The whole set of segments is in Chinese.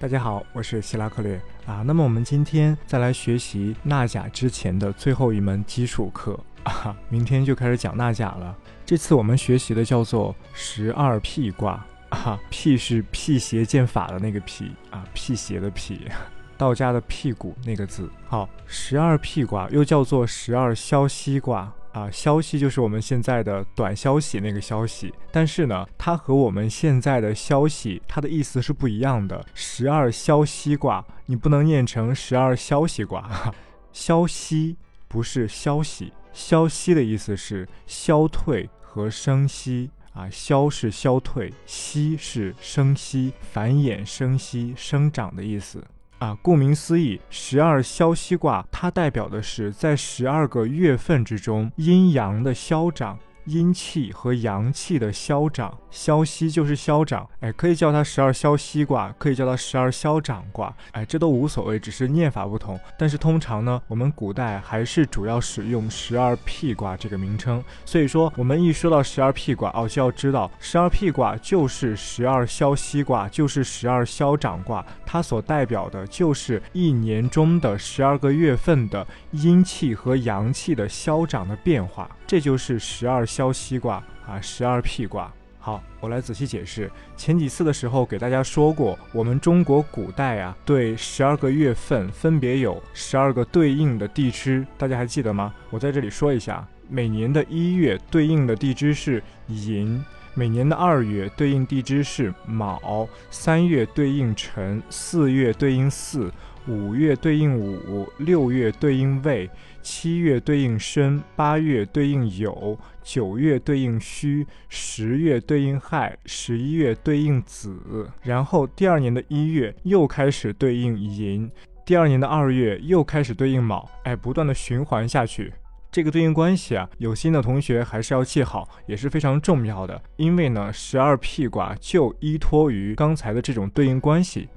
大家好，我是希拉克略啊。那么我们今天再来学习纳甲之前的最后一门基础课啊，明天就开始讲纳甲了。这次我们学习的叫做十二辟卦啊，辟是辟邪剑法的那个辟啊，辟邪的辟。道家的屁股那个字，好，十二辟卦又叫做十二消息卦啊，消息就是我们现在的短消息那个消息，但是呢，它和我们现在的消息，它的意思是不一样的。十二消息卦，你不能念成十二消息卦，消息不是消息，消息的意思是消退和生息啊，消是消退，息是生息、繁衍、生息、生长的意思。啊，顾名思义，十二消息卦，它代表的是在十二个月份之中阴阳的消长。阴气和阳气的消长，消息就是消长，哎，可以叫它十二消息卦，可以叫它十二消长卦，哎，这都无所谓，只是念法不同。但是通常呢，我们古代还是主要使用十二辟卦这个名称。所以说，我们一说到十二辟卦，哦，就要知道十二辟卦就是十二消息卦，就是十二消长卦，它所代表的就是一年中的十二个月份的阴气和阳气的消长的变化。这就是十二消息卦啊，十二辟卦。好，我来仔细解释。前几次的时候给大家说过，我们中国古代啊，对十二个月份分别有十二个对应的地支，大家还记得吗？我在这里说一下，每年的一月对应的地支是寅，每年的二月对应地支是卯，三月对应辰，四月对应巳。五月对应午，六月对应未，七月对应申，八月对应酉，九月对应戌，十月对应亥，十一月对应子。然后第二年的一月又开始对应寅，第二年的二月又开始对应卯，哎，不断的循环下去。这个对应关系啊，有心的同学还是要记好，也是非常重要的。因为呢，十二辟卦就依托于刚才的这种对应关系。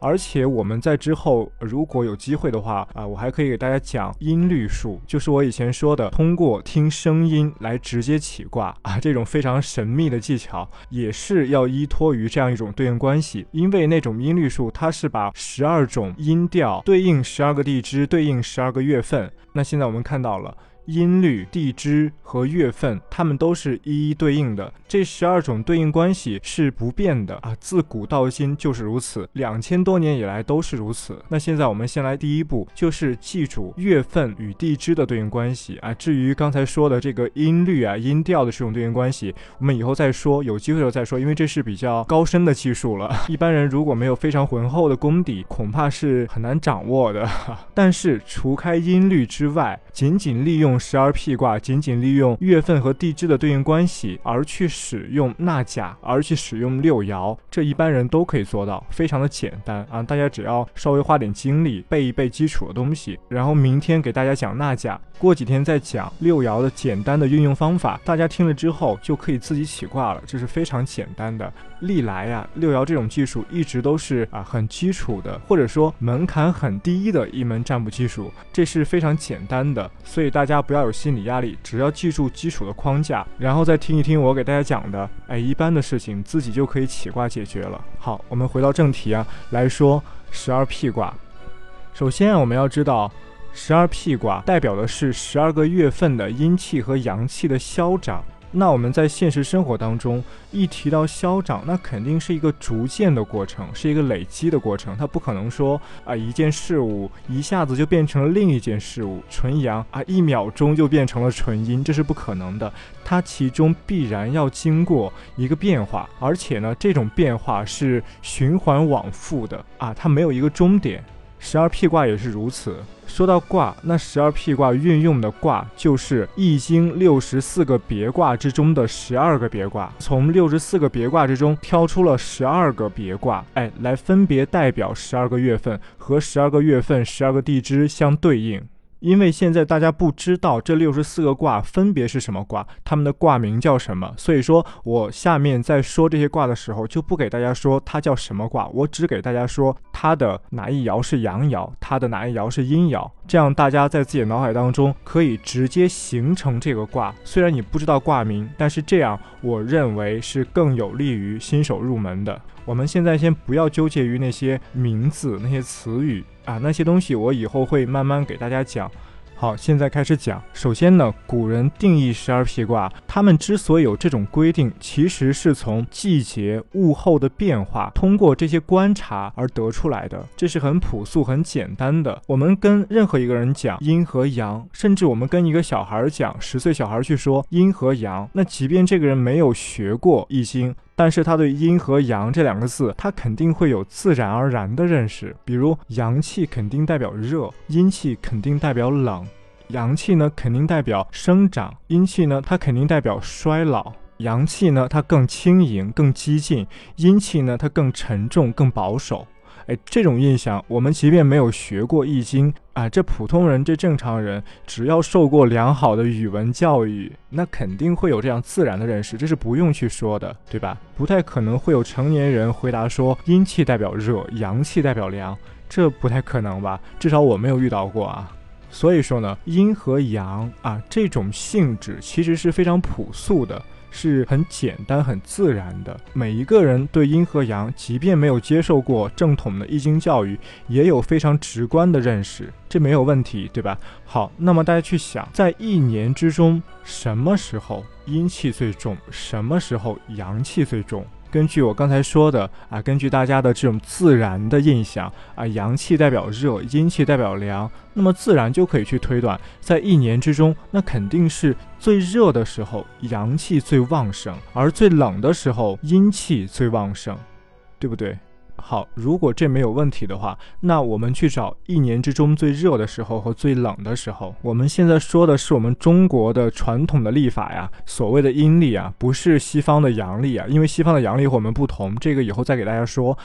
而且我们在之后如果有机会的话啊，我还可以给大家讲音律术，就是我以前说的通过听声音来直接起卦啊，这种非常神秘的技巧，也是要依托于这样一种对应关系。因为那种音律术，它是把十二种音调对应十二个地支，对应十二个月份。那现在我们看到了。音律、地支和月份，它们都是一一对应的。这十二种对应关系是不变的啊，自古到今就是如此，两千多年以来都是如此。那现在我们先来第一步，就是记住月份与地支的对应关系啊。至于刚才说的这个音律啊、音调的这种对应关系，我们以后再说，有机会的时候再说，因为这是比较高深的技术了。一般人如果没有非常浑厚的功底，恐怕是很难掌握的。但是除开音律之外，仅仅利用十二辟卦仅仅利用月份和地支的对应关系，而去使用纳甲，而去使用六爻，这一般人都可以做到，非常的简单啊！大家只要稍微花点精力背一背基础的东西，然后明天给大家讲纳甲，过几天再讲六爻的简单的运用方法，大家听了之后就可以自己起卦了，这是非常简单的。历来呀，六爻这种技术一直都是啊很基础的，或者说门槛很低的一门占卜技术，这是非常简单的，所以大家不要有心理压力，只要记住基础的框架，然后再听一听我给大家讲的，哎，一般的事情自己就可以起卦解决了。好，我们回到正题啊，来说十二辟卦。首先，我们要知道，十二辟卦代表的是十二个月份的阴气和阳气的消长。那我们在现实生活当中一提到消长，那肯定是一个逐渐的过程，是一个累积的过程。它不可能说啊一件事物一下子就变成了另一件事物，纯阳啊一秒钟就变成了纯阴，这是不可能的。它其中必然要经过一个变化，而且呢这种变化是循环往复的啊，它没有一个终点。十二辟卦也是如此。说到卦，那十二辟卦运用的卦就是《易经》六十四个别卦之中的十二个别卦，从六十四个别卦之中挑出了十二个别卦，哎，来分别代表十二个月份和十二个月份十二个地支相对应。因为现在大家不知道这六十四个卦分别是什么卦，他们的卦名叫什么，所以说我下面在说这些卦的时候，就不给大家说它叫什么卦，我只给大家说它的哪一爻是阳爻，它的哪一爻是阴爻，这样大家在自己的脑海当中可以直接形成这个卦。虽然你不知道卦名，但是这样我认为是更有利于新手入门的。我们现在先不要纠结于那些名字、那些词语啊，那些东西我以后会慢慢给大家讲。好，现在开始讲。首先呢，古人定义十二辟卦，他们之所以有这种规定，其实是从季节物候的变化，通过这些观察而得出来的。这是很朴素、很简单的。我们跟任何一个人讲阴和阳，甚至我们跟一个小孩讲，十岁小孩去说阴和阳，那即便这个人没有学过易经。但是他对阴和阳这两个字，他肯定会有自然而然的认识。比如阳气肯定代表热，阴气肯定代表冷。阳气呢，肯定代表生长；阴气呢，它肯定代表衰老。阳气呢，它更轻盈、更激进；阴气呢，它更沉重、更保守。哎，这种印象，我们即便没有学过易经啊，这普通人、这正常人，只要受过良好的语文教育，那肯定会有这样自然的认识，这是不用去说的，对吧？不太可能会有成年人回答说阴气代表热，阳气代表凉，这不太可能吧？至少我没有遇到过啊。所以说呢，阴和阳啊，这种性质其实是非常朴素的。是很简单、很自然的。每一个人对阴和阳，即便没有接受过正统的易经教育，也有非常直观的认识，这没有问题，对吧？好，那么大家去想，在一年之中，什么时候阴气最重，什么时候阳气最重？根据我刚才说的啊，根据大家的这种自然的印象啊，阳气代表热，阴气代表凉，那么自然就可以去推断，在一年之中，那肯定是最热的时候，阳气最旺盛，而最冷的时候，阴气最旺盛，对不对？好，如果这没有问题的话，那我们去找一年之中最热的时候和最冷的时候。我们现在说的是我们中国的传统的历法呀，所谓的阴历啊，不是西方的阳历啊，因为西方的阳历和我们不同，这个以后再给大家说。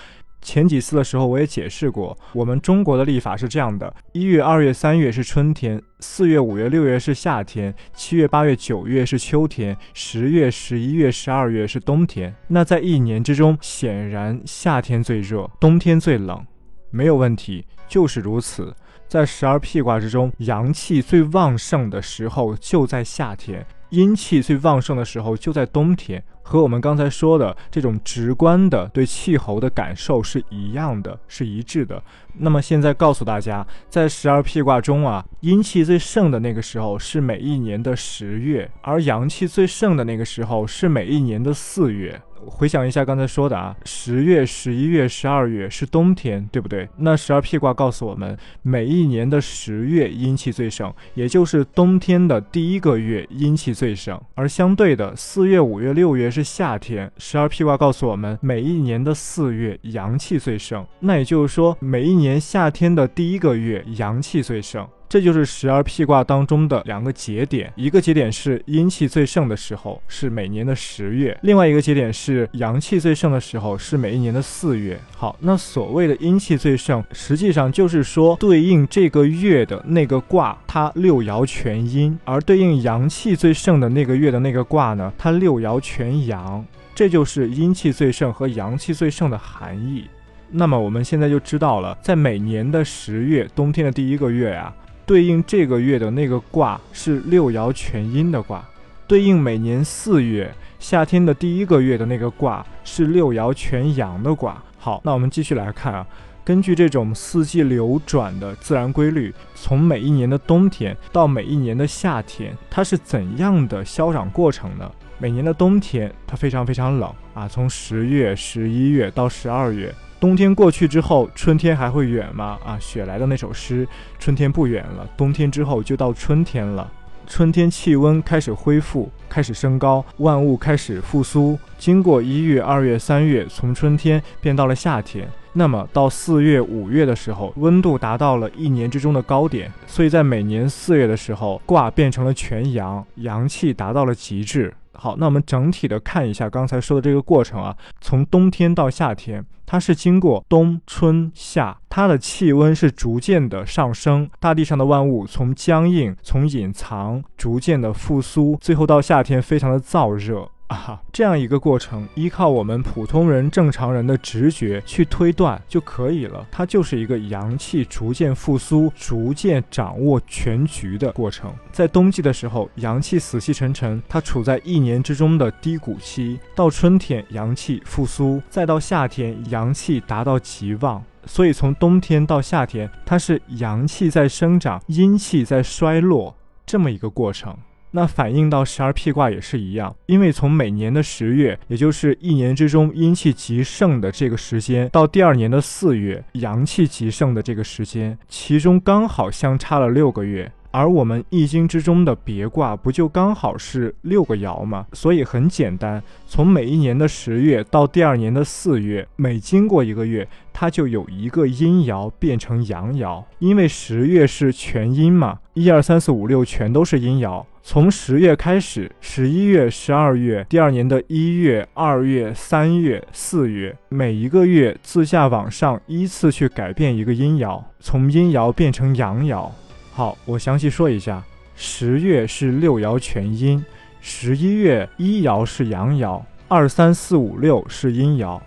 前几次的时候我也解释过，我们中国的历法是这样的：一月、二月、三月是春天，四月、五月、六月是夏天，七月、八月、九月是秋天，十月、十一月、十二月是冬天。那在一年之中，显然夏天最热，冬天最冷，没有问题，就是如此。在十二辟卦之中，阳气最旺盛的时候就在夏天，阴气最旺盛的时候就在冬天。和我们刚才说的这种直观的对气候的感受是一样的，是一致的。那么现在告诉大家，在十二辟卦中啊，阴气最盛的那个时候是每一年的十月，而阳气最盛的那个时候是每一年的四月。回想一下刚才说的啊，十月、十一月、十二月是冬天，对不对？那十二辟卦告诉我们，每一年的十月阴气最盛，也就是冬天的第一个月阴气最盛。而相对的，四月、五月、六月是夏天，十二辟卦告诉我们，每一年的四月阳气最盛。那也就是说，每一年夏天的第一个月阳气最盛。这就是十二辟卦当中的两个节点，一个节点是阴气最盛的时候，是每年的十月；另外一个节点是阳气最盛的时候，是每一年的四月。好，那所谓的阴气最盛，实际上就是说对应这个月的那个卦，它六爻全阴；而对应阳气最盛的那个月的那个卦呢，它六爻全阳。这就是阴气最盛和阳气最盛的含义。那么我们现在就知道了，在每年的十月，冬天的第一个月啊。对应这个月的那个卦是六爻全阴的卦，对应每年四月夏天的第一个月的那个卦是六爻全阳的卦。好，那我们继续来看啊，根据这种四季流转的自然规律，从每一年的冬天到每一年的夏天，它是怎样的消长过程呢？每年的冬天它非常非常冷啊，从十月、十一月到十二月。冬天过去之后，春天还会远吗？啊，雪莱的那首诗，春天不远了，冬天之后就到春天了。春天气温开始恢复，开始升高，万物开始复苏。经过一月、二月、三月，从春天变到了夏天。那么到四月、五月的时候，温度达到了一年之中的高点。所以在每年四月的时候，卦变成了全阳，阳气达到了极致。好，那我们整体的看一下刚才说的这个过程啊，从冬天到夏天，它是经过冬春夏，它的气温是逐渐的上升，大地上的万物从僵硬、从隐藏，逐渐的复苏，最后到夏天非常的燥热。啊，这样一个过程，依靠我们普通人、正常人的直觉去推断就可以了。它就是一个阳气逐渐复苏、逐渐掌握全局的过程。在冬季的时候，阳气死气沉沉，它处在一年之中的低谷期；到春天，阳气复苏；再到夏天，阳气达到极旺。所以从冬天到夏天，它是阳气在生长，阴气在衰落这么一个过程。那反映到十二辟卦也是一样，因为从每年的十月，也就是一年之中阴气极盛的这个时间，到第二年的四月阳气极盛的这个时间，其中刚好相差了六个月。而我们易经之中的别卦不就刚好是六个爻吗？所以很简单，从每一年的十月到第二年的四月，每经过一个月，它就有一个阴爻变成阳爻，因为十月是全阴嘛，一二三四五六全都是阴爻。从十月开始，十一月、十二月，第二年的一月、二月、三月、四月，每一个月自下往上依次去改变一个阴爻，从阴爻变成阳爻。好，我详细说一下：十月是六爻全阴，十一月一爻是阳爻，二三四五六是阴爻；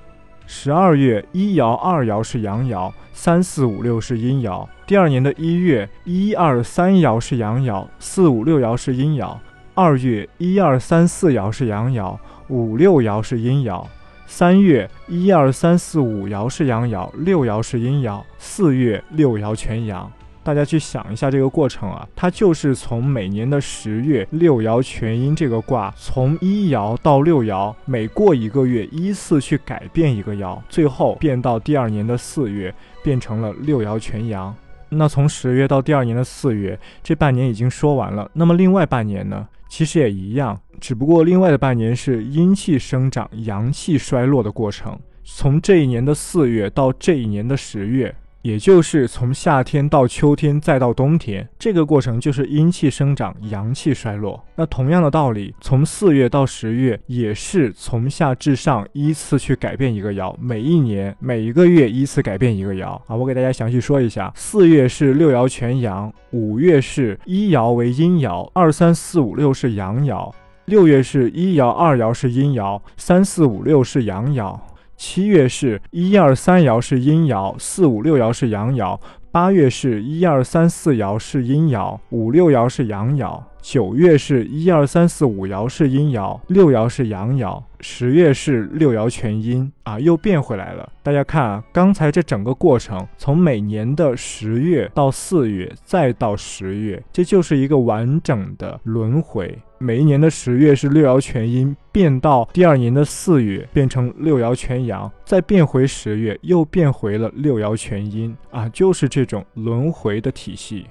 十二月一爻二爻是阳爻，三四五六是阴爻。第二年的一月一二三爻是阳爻，四五六爻是阴爻；二月一二三四爻是阳爻，五六爻是阴爻；三月一二三四五爻是阳爻，六爻是阴爻；四月六爻全阳。大家去想一下这个过程啊，它就是从每年的十月六爻全阴这个卦，从一爻到六爻，每过一个月依次去改变一个爻，最后变到第二年的四月变成了六爻全阳。那从十月到第二年的四月，这半年已经说完了。那么另外半年呢？其实也一样，只不过另外的半年是阴气生长、阳气衰落的过程。从这一年的四月到这一年的十月。也就是从夏天到秋天再到冬天，这个过程就是阴气生长，阳气衰落。那同样的道理，从四月到十月也是从下至上依次去改变一个爻，每一年每一个月依次改变一个爻啊。我给大家详细说一下：四月是六爻全阳，五月是一爻为阴爻，二三四五六是阳爻；六月是一爻二爻是阴爻，三四五六是阳爻。七月是一二三爻是阴爻，四五六爻是阳爻；八月是一二三四爻是阴爻，五六爻是阳爻；九月是一二三四五爻是阴爻，六爻是阳爻。十月是六爻全阴啊，又变回来了。大家看啊，刚才这整个过程，从每年的十月到四月，再到十月，这就是一个完整的轮回。每一年的十月是六爻全阴，变到第二年的四月变成六爻全阳，再变回十月，又变回了六爻全阴啊，就是这种轮回的体系。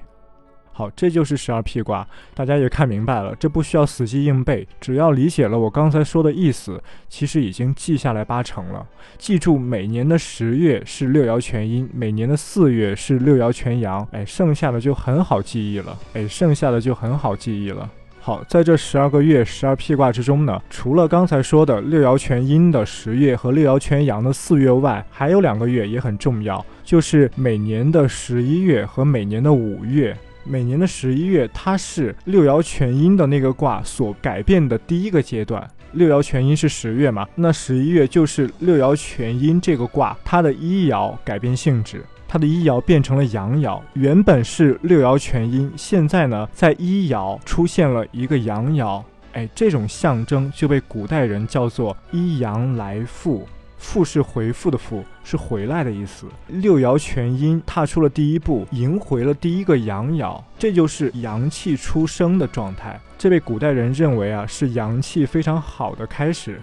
好，这就是十二辟卦，大家也看明白了，这不需要死记硬背，只要理解了我刚才说的意思，其实已经记下来八成了。记住，每年的十月是六爻全阴，每年的四月是六爻全阳，哎，剩下的就很好记忆了，哎，剩下的就很好记忆了。好，在这十二个月十二辟卦之中呢，除了刚才说的六爻全阴的十月和六爻全阳的四月外，还有两个月也很重要，就是每年的十一月和每年的五月。每年的十一月，它是六爻全阴的那个卦所改变的第一个阶段。六爻全阴是十月嘛？那十一月就是六爻全阴这个卦，它的一爻改变性质，它的一爻变成了阳爻。原本是六爻全阴，现在呢，在一爻出现了一个阳爻。哎，这种象征就被古代人叫做一阳来复。复是回复的复，是回来的意思。六爻全阴，踏出了第一步，迎回了第一个阳爻，这就是阳气出生的状态。这被古代人认为啊，是阳气非常好的开始。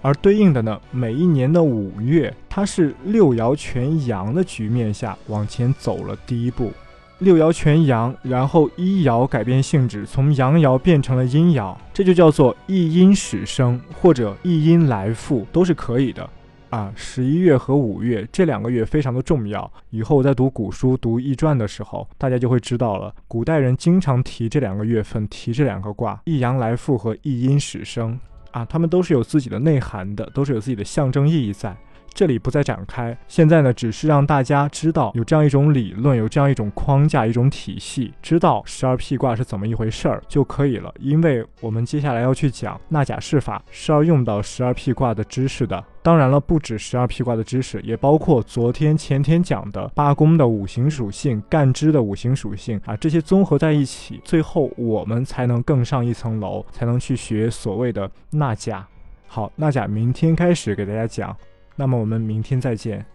而对应的呢，每一年的五月，它是六爻全阳的局面下往前走了第一步。六爻全阳，然后一爻改变性质，从阳爻变成了阴爻，这就叫做一阴始生或者一阴来复，都是可以的。啊，十一月和五月这两个月非常的重要。以后在读古书、读易传的时候，大家就会知道了。古代人经常提这两个月份，提这两个卦：一阳来复和一阴始生。啊，他们都是有自己的内涵的，都是有自己的象征意义在。这里不再展开，现在呢，只是让大家知道有这样一种理论，有这样一种框架，一种体系，知道十二辟卦是怎么一回事儿就可以了。因为我们接下来要去讲纳甲释法，是要用到十二辟卦的知识的。当然了，不止十二辟卦的知识，也包括昨天、前天讲的八宫的五行属性、干支的五行属性啊，这些综合在一起，最后我们才能更上一层楼，才能去学所谓的纳甲。好，纳甲明天开始给大家讲。那么我们明天再见。